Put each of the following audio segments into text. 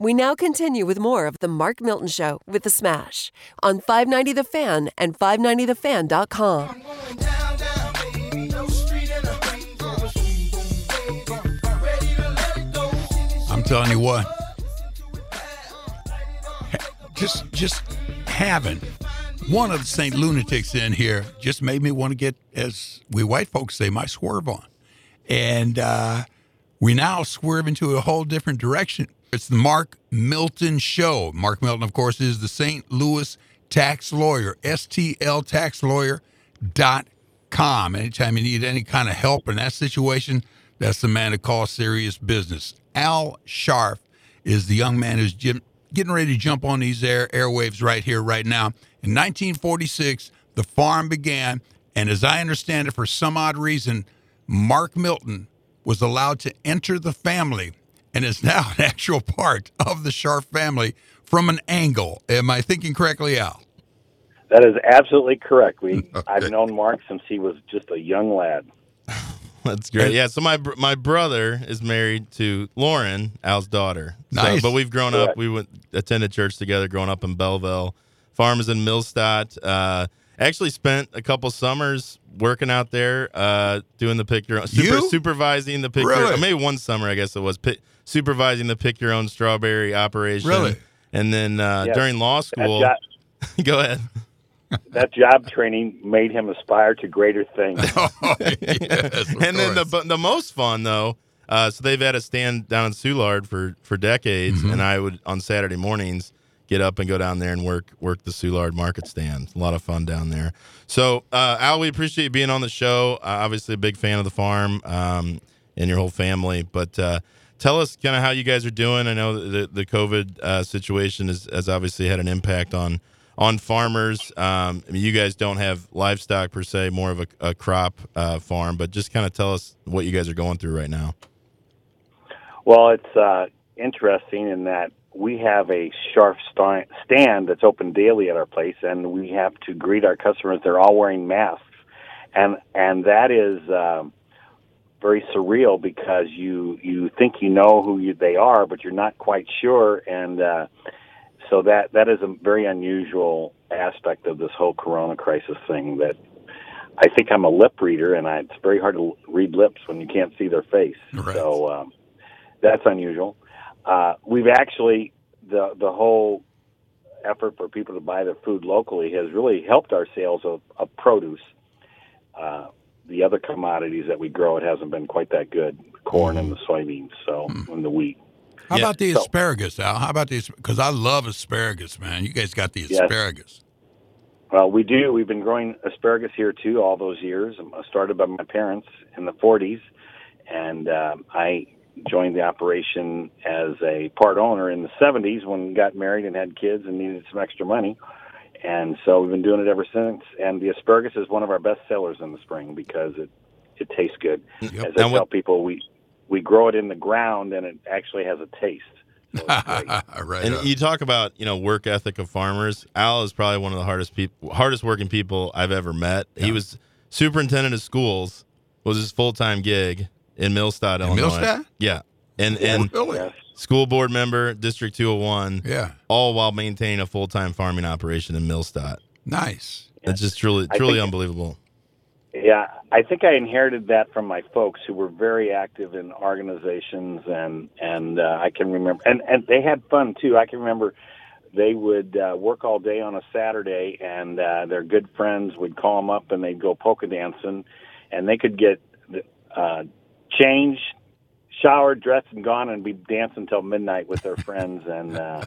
We now continue with more of The Mark Milton Show with The Smash on 590 The Fan and 590TheFan.com. I'm telling you what. Just just having one of the St. Lunatics in here just made me want to get, as we white folks say, my swerve on. And uh, we now swerve into a whole different direction. It's the Mark Milton Show. Mark Milton, of course, is the St. Louis tax lawyer, stltaxlawyer.com. Anytime you need any kind of help in that situation, that's the man to call serious business. Al Scharf is the young man who's getting ready to jump on these air airwaves right here, right now. In 1946, the farm began, and as I understand it, for some odd reason, Mark Milton was allowed to enter the family and is now an actual part of the Scharf family from an angle. Am I thinking correctly, Al? That is absolutely correct. We Okay. I've known Mark since he was just a young lad. That's great. Yeah. So my my brother is married to Lauren, Al's daughter. So- Nice. but we've grown up. We went attended church together. Growing up in Belleville, farm is in Millstadt. Uh, actually spent a couple summers working out there, uh, doing the pick your own, super, You? supervising the pick your Really? or maybe one summer I guess it was pi- supervising the pick your own strawberry operation. Really? And then uh, Yes. during law school, job, go ahead. that job training made him aspire to greater things. Oh, yes, of and then the the most fun though, uh, so they've had a stand down in Soulard for for decades, Mm-hmm. and I would on Saturday mornings get up and go down there and work work the Soulard market stand. A lot of fun down there. So uh, Al, we appreciate you being on the show. Uh, obviously, a big fan of the farm um, and your whole family, but. Tell us kind of how you guys are doing. I know the the COVID uh, situation has, has obviously had an impact on on farmers. Um, I mean, you guys don't have livestock per se, more of a, a crop uh, farm, but just kind of tell us what you guys are going through right now. Well, it's uh, interesting in that we have a Scharf sta- stand that's open daily at our place, and we have to greet our customers. They're all wearing masks, and and that is um, very surreal because you you think you know who you, they are, but you're not quite sure, and uh, so that that is a very unusual aspect of this whole Corona crisis thing. That I think I'm a lip reader, and I, it's very hard to read lips when you can't see their face. Right. So. Um, that's unusual. Uh, we've actually the the whole effort for people to buy their food locally has really helped our sales of, of produce. Uh, the other commodities that we grow, it hasn't been quite that good. The corn and the mm. soybeans, so mm. and the wheat. How Yeah. about the So- asparagus, Al? How about the because I love asparagus, man. You guys got the Yes. asparagus. Well, we do. We've been growing asparagus here too all those years. Um, I started by my parents in the 40s, and um, I joined the operation as a part owner in the 70s when we got married and had kids and needed some extra money. And so we've been doing it ever since. And the asparagus is one of our best sellers in the spring because it it tastes good. Yep. As I And tell what- people, we we grow it in the ground and it actually has a taste. So right. And on. you talk about you know work ethic of farmers. Al is probably one of the hardest people, hardest working people I've ever met. He was superintendent of schools, was his full time gig in Millstadt, Illinois. Millstadt? Yeah, and and really? Yes. School board member, District 201. Yeah. all while maintaining a full time farming operation in Millstadt. Nice. It's just truly, truly think- unbelievable. Yeah, I think I inherited that from my folks who were very active in organizations and and uh, I can remember and and they had fun too. I can remember they would uh, work all day on a Saturday and uh, their good friends would call them up and they'd go polka dancing and they could get uh, changed, showered, dressed, and gone and be dancing until midnight with their friends and uh,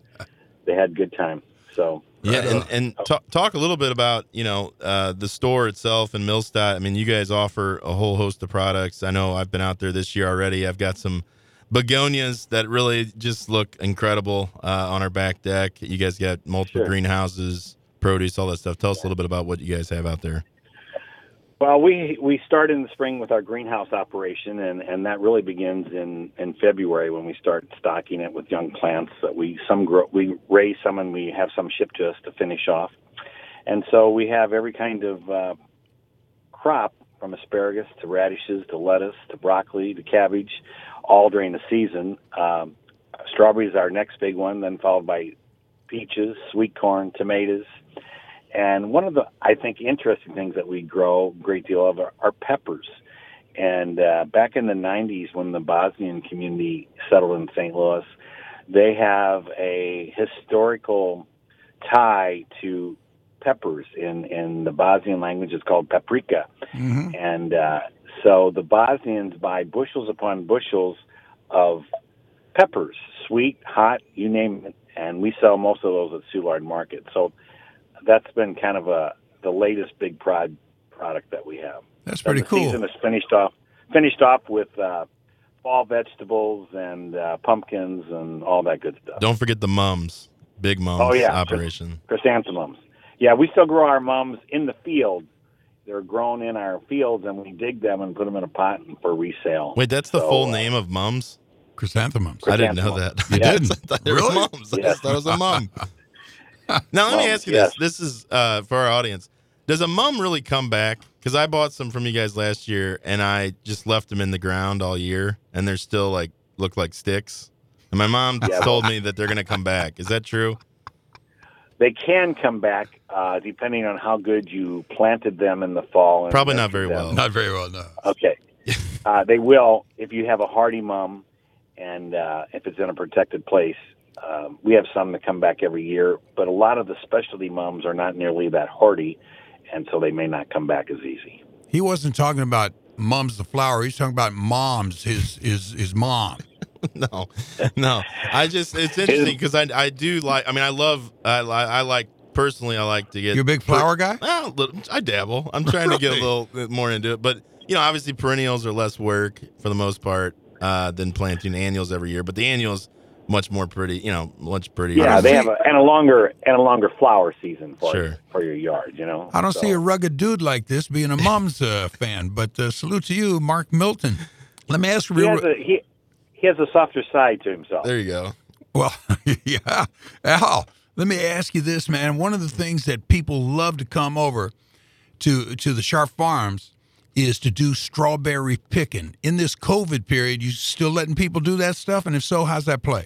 they had good time. So Yeah, and, and talk, talk a little bit about you know uh, the store itself in Millstadt. I mean, you guys offer a whole host of products. I know I've been out there this year already. I've got some begonias that really just look incredible uh, on our back deck. You guys got multiple Sure. greenhouses, produce, all that stuff. Tell us a little bit about what you guys have out there. Well, we we start in the spring with our greenhouse operation, and, and that really begins in, in February when we start stocking it with young plants that we some grow we raise some and we have some shipped to us to finish off, and so we have every kind of uh, crop from asparagus to radishes to lettuce to broccoli to cabbage, all during the season. Um, strawberries are our next big one, then followed by peaches, sweet corn, tomatoes. And one of the, I think, interesting things that we grow a great deal of are, are peppers. And uh, back in the 90s, when the Bosnian community settled in St. Louis, they have a historical tie to peppers. In, in the Bosnian language, it's called paprika. Mm-hmm. And uh, so the Bosnians buy bushels upon bushels of peppers, sweet, hot, you name it. And we sell most of those at Soulard Market. So that's been kind of a the latest big prod product that we have. That's And pretty the cool. Season is finished off finished off with uh, fall vegetables and uh, pumpkins and all that good stuff. Don't forget the mums. Big mums Oh, yeah. operation. Chrysanthemums. Yeah, we still grow our mums in the field. They're grown in our fields, and we dig them and put them in a pot for resale. Wait, that's the So, full uh, name of mums? Chrysanthemums. I didn't know that. You I didn't? just thought they were Really? mums. I just thought it was a mum. now let me ask you yes. this. This is uh, for our audience. Does a mum really come back? Because I bought some from you guys last year, and I just left them in the ground all year, and they're still like look like sticks. And my mom Yeah. told me that they're going to come back. Is that true? They can come back uh, depending on how good you planted them in the fall. and Probably not very them. well. Not very well, no. Okay. uh, they will if you have a hardy mum and uh, if it's in a protected place. Um, we have some that come back every year, but a lot of the specialty mums are not nearly that hardy, and so they may not come back as easy. He wasn't talking about mums the flower. He's talking about moms, his his his mom. no, no. I just it's interesting because I I do like. I mean, I love. I li- I like personally. I like to get. You a big flower guy? Well, I dabble. I'm trying to get a little bit more into it, but you know, obviously perennials are less work for the most part uh, than planting annuals every year. But the annuals much more pretty. You know, much prettier. Yeah, they have a, and a longer and a longer flower season for Sure. for your yard. You know, I don't So- see a rugged dude like this being a mom's uh, fan, but uh, salute to you, Mark Milton. Let me ask you He real. has a he, he has a softer side to himself. There you go. Well, yeah. Al, let me ask you this, man. One of the things that people love to come over to to the Scharf Farms is to do strawberry picking. In this COVID period, you still letting people do that stuff? And if so, how's that play?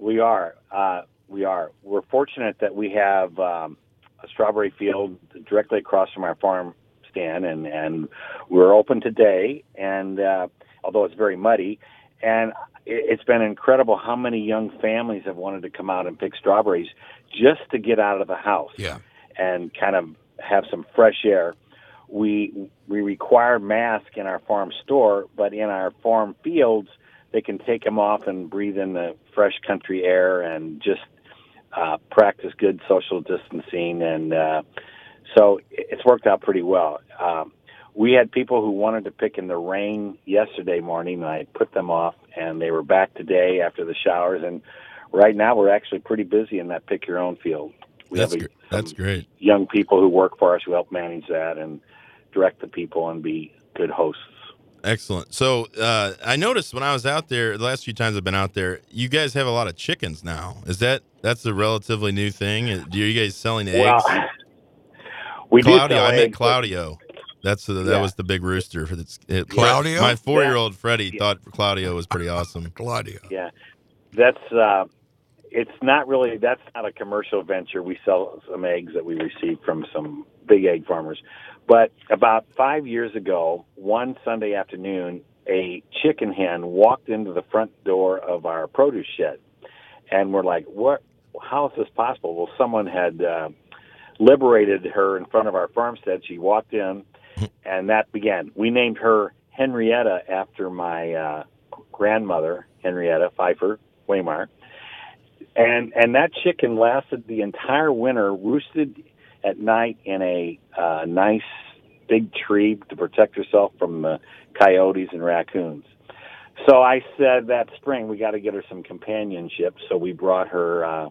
We are. Uh, we are. We're fortunate that we have um, a strawberry field directly across from our farm stand, and, and we're open today. And uh, although it's very muddy, and it- it's been incredible how many young families have wanted to come out and pick strawberries just to get out of the house Yeah. and kind of have some fresh air. We we require masks in our farm store, but in our farm fields, they can take them off and breathe in the fresh country air and just uh, practice good social distancing. And uh, so it's worked out pretty well. Um, we had people who wanted to pick in the rain yesterday morning, and I put them off, and they were back today after the showers. And right now, we're actually pretty busy in that pick your own field. We That's have a- gr- that's great. young people who work for us who help manage that and direct the people and be good hosts. Excellent. So uh, I noticed when I was out there, the last few times I've been out there, you guys have a lot of chickens now. Is that that's a relatively new thing? Uh, Do you guys selling eggs? Well, we do Claudio, sell I met eggs, but- Claudio. That's the, that Yeah. was the big rooster for this. It, Claudio? My four year old Freddie thought Claudio was pretty awesome. Claudio. Yeah, that's uh, it's not really that's not a commercial venture. We sell some eggs that we receive from some big egg farmers, but about five years ago, one Sunday afternoon, a chicken hen walked into the front door of our produce shed, and we're like, "What? How is this possible?" Well, someone had uh, liberated her in front of our farmstead. She walked in, and that began. We named her Henrietta after my uh, grandmother, Henrietta Pfeiffer Waymar. And and that chicken lasted the entire winter, roosted at night in a uh, nice big tree to protect herself from the coyotes and raccoons. So I said that spring we got to get her some companionship. So we brought her uh,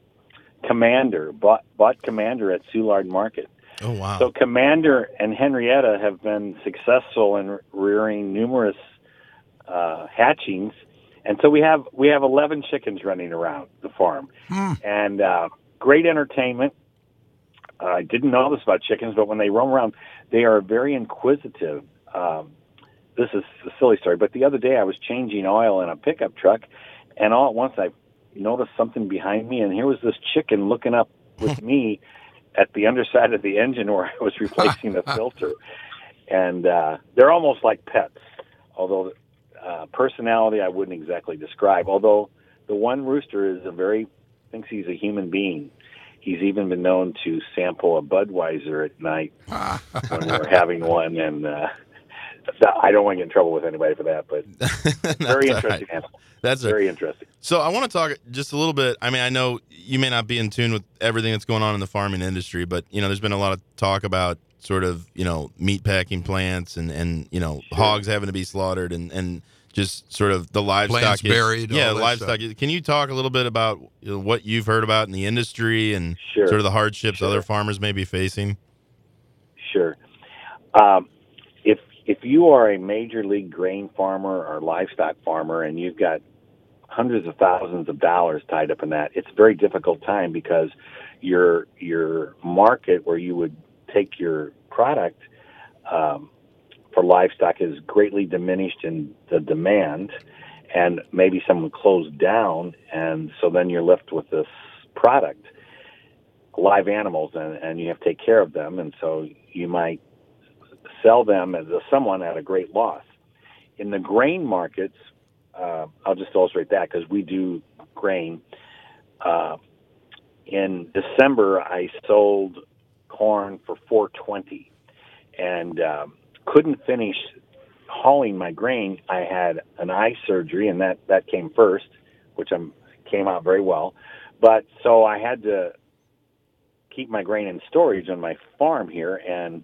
Commander, bought, bought Commander at Soulard Market. Oh wow! So Commander and Henrietta have been successful in rearing numerous uh, hatchings, and so we have we have eleven chickens running around the farm, Hmm. and uh, great entertainment. I didn't know this about chickens, but when they roam around, they are very inquisitive. Um, this is a silly story, but the other day I was changing oil in a pickup truck, and all at once I noticed something behind me, and here was this chicken looking up with me at the underside of the engine where I was replacing the filter. And uh, they're almost like pets, although uh, personality I wouldn't exactly describe. Although the one rooster is a very thinks he's a human being. He's even been known to sample a Budweiser at night when we're having one, and uh, I don't want to get in trouble with anybody for that. But very interesting right. animal. That's very a, interesting. So I want to talk just a little bit. I mean, I know you may not be in tune with everything that's going on in the farming industry, but you know, there's been a lot of talk about sort of you know meat packing plants and and you know sure. hogs having to be slaughtered and and just sort of the livestock Plants is, buried. Yeah, livestock. Is, can you talk a little bit about you know, what you've heard about in the industry and sure. sort of the hardships sure. other farmers may be facing? Sure. Um, if if you are a major league grain farmer or livestock farmer and you've got hundreds of thousands of dollars tied up in that, it's a very difficult time because your your market where you would take your product um, for livestock is greatly diminished in the demand, and maybe someone closed down, and so then you're left with this product, live animals, and, and you have to take care of them, and so you might sell them as a, someone at a great loss. In the grain markets, uh, I'll just illustrate that because we do grain. Uh, in December, I sold corn for 420, and um, couldn't finish hauling my grain. I had an eye surgery, and that that came first, which I'm came out very well. But so I had to keep my grain in storage on my farm here, and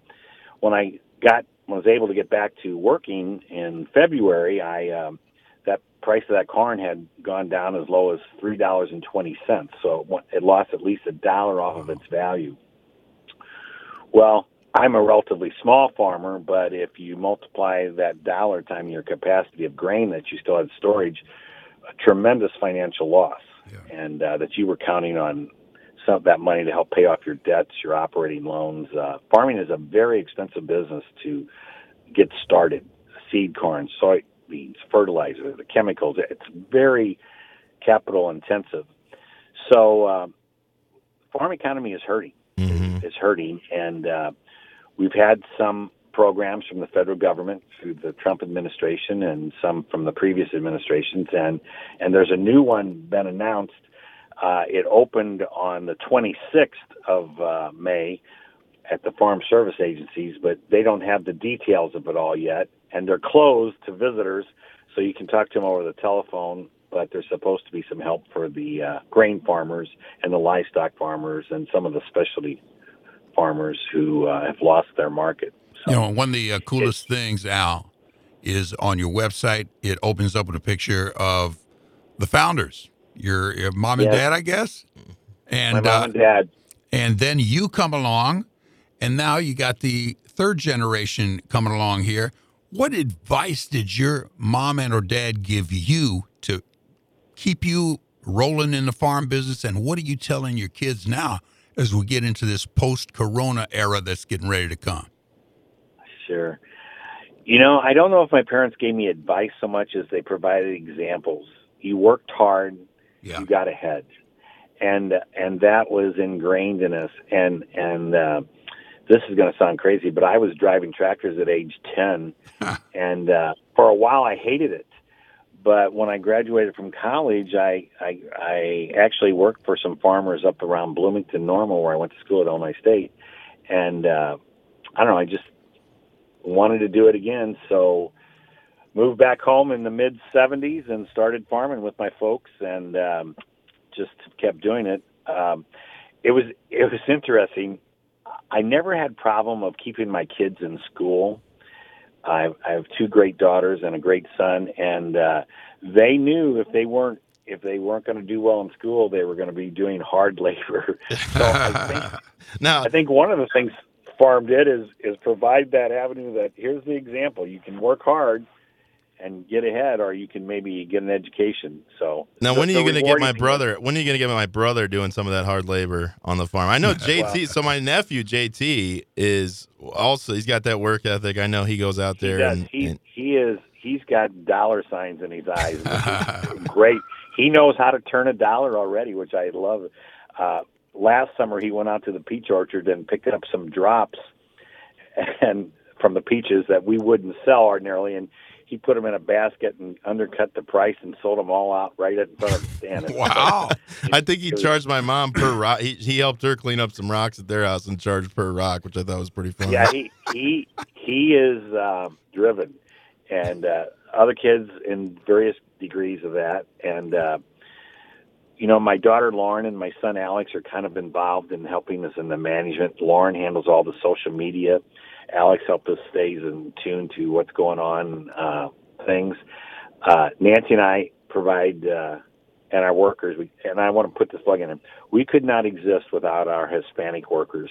when I got was able to get back to working in February, I um, that price of that corn had gone down as low as three dollars and twenty cents. So it lost at least a dollar off of its value. Well, I'm a relatively small farmer, but if you multiply that dollar time your capacity of grain that you still had storage, a tremendous financial loss, yeah. and uh, that you were counting on some of that money to help pay off your debts, your operating loans. Uh, farming is a very expensive business to get started. Seed corn, soybeans, fertilizer, the chemicals. It's very capital intensive. So, uh, farm economy is hurting. Mm-hmm. Is hurting, and uh, We've had some programs from the federal government through the Trump administration and some from the previous administrations, and and there's a new one been announced. Uh, it opened on the 26th of uh, May at the Farm Service agencies, but they don't have the details of it all yet, and they're closed to visitors, so you can talk to them over the telephone. But there's supposed to be some help for the uh, grain farmers and the livestock farmers and some of the specialty farmers who uh, have lost their market. So, you know, one of the uh, coolest things, Al, is on your website. It opens up with a picture of the founders, your, your mom and yes. dad, I guess, and my mom uh, and dad. And then you come along, and now you got the third generation coming along here. What advice did your mom and or dad give you to keep you rolling in the farm business? And what are you telling your kids now as we get into this post corona era that's getting ready to come? Sure. You know, I don't know if my parents gave me advice so much as they provided examples. You worked hard, yeah. you got ahead. And and that was ingrained in us and and uh this is going to sound crazy, but I was driving tractors at age 10 and uh for a while I hated it but when I graduated from college, I, I I actually worked for some farmers up around Bloomington Normal, where I went to school at Illinois State, and uh, I don't know, I just wanted to do it again, so moved back home in the mid '70s and started farming with my folks, and um, just kept doing it. Um, it was it was interesting. I never had problem of keeping my kids in school I, I have two great daughters and a great son, and uh, they knew if they weren't if they weren't going to do well in school, they were going to be doing hard labor. so I think, now, I think one of the things farm did is is provide that avenue that here's the example. You can work hard and get ahead, or you can maybe get an education. So now, when are you going to get my brother? When are you going to get my brother doing some of that hard labor on the farm? I know JT. so my nephew JT is also he's got that work ethic. I know he goes out there he and he, and he is he's got dollar signs in his eyes. great. he knows how to turn a dollar already, which I love. Uh, last summer, he went out to the peach orchard and picked up some drops, and from the peaches that we wouldn't sell ordinarily, and he put them in a basket and undercut the price and sold them all out right in front of the stand. wow! I think he charged my mom per rock. He, he helped her clean up some rocks at their house and charged per rock, which I thought was pretty funny. Yeah, he he he is uh, driven, and uh, other kids in various degrees of that, and. Uh, you know, my daughter Lauren and my son Alex are kind of involved in helping us in the management. Lauren handles all the social media. Alex helps us stays in tune to what's going on, uh, things. Uh, Nancy and I provide, uh, and our workers, we, and I want to put this plug in. We could not exist without our Hispanic workers,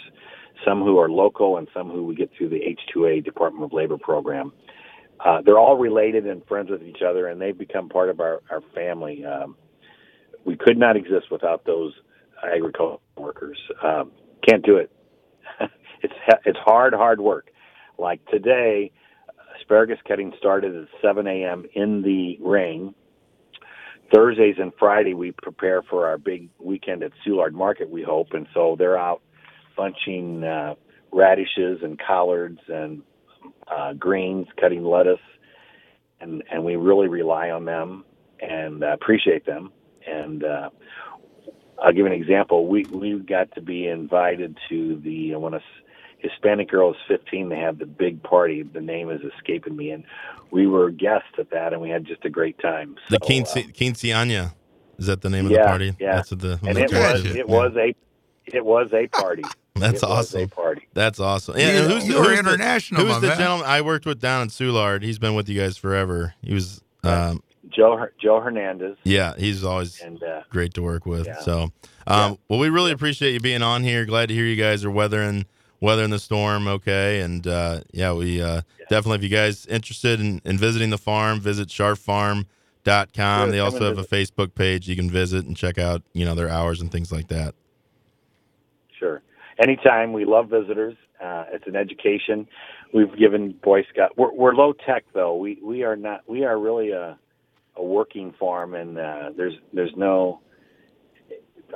some who are local and some who we get through the H2A Department of Labor program. Uh, they're all related and friends with each other, and they've become part of our, our family. Um, we could not exist without those agricultural workers. Um, can't do it. It's it's hard, hard work. Like today, asparagus cutting started at 7 a.m. in the rain. Thursdays and Friday we prepare for our big weekend at Soulard Market. We hope, and so they're out bunching uh, radishes and collards and uh, greens, cutting lettuce, and and we really rely on them and uh, appreciate them and uh, I'll give an example. We we got to be invited to the I want a Hispanic girl is 15, they have the big party. The name is escaping me, and we were guests at that, and we had just a great time. So, the Quince- uh, Quinceaña is that the name yeah, of the party? Yeah, That's the, and it was it yeah. was a it was a party. That's it awesome. a party. That's awesome. Yeah, and who's, the, who's international? The, who's the man? gentleman I worked with down in Soulard? He's been with you guys forever. He was um, Joe Joe Hernandez. Yeah, he's always and, uh, great to work with. Yeah. So, um, yeah. well, we really appreciate you being on here. Glad to hear you guys are weathering weathering the storm okay. And uh, yeah, we uh, yeah. definitely, if you guys interested in, in visiting the farm, visit scharffarm.com. Sure, they also have a Facebook page you can visit and check out, you know, their hours and things like that. Sure. Anytime. We love visitors. Uh, it's an education. We've given Boy Scout. We're, we're low tech though. We we are not. We are really a a working farm, and uh, there's there's no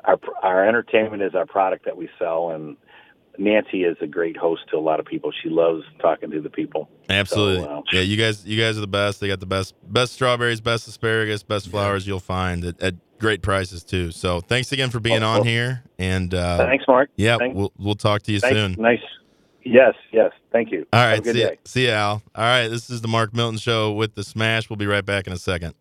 our our entertainment is our product that we sell, and Nancy is a great host to a lot of people. She loves talking to the people. Absolutely, so, uh, yeah. You guys, you guys are the best. They got the best best strawberries, best asparagus, best flowers you'll find at, at great prices too. So thanks again for being on here. And uh, thanks, Mark. Yeah, thanks. we'll we'll talk to you thanks. soon. Nice. Yes, yes. Thank you. All right. see, you, see you, Al. All right. This is the Mark Milton Show with the Smash. We'll be right back in a second.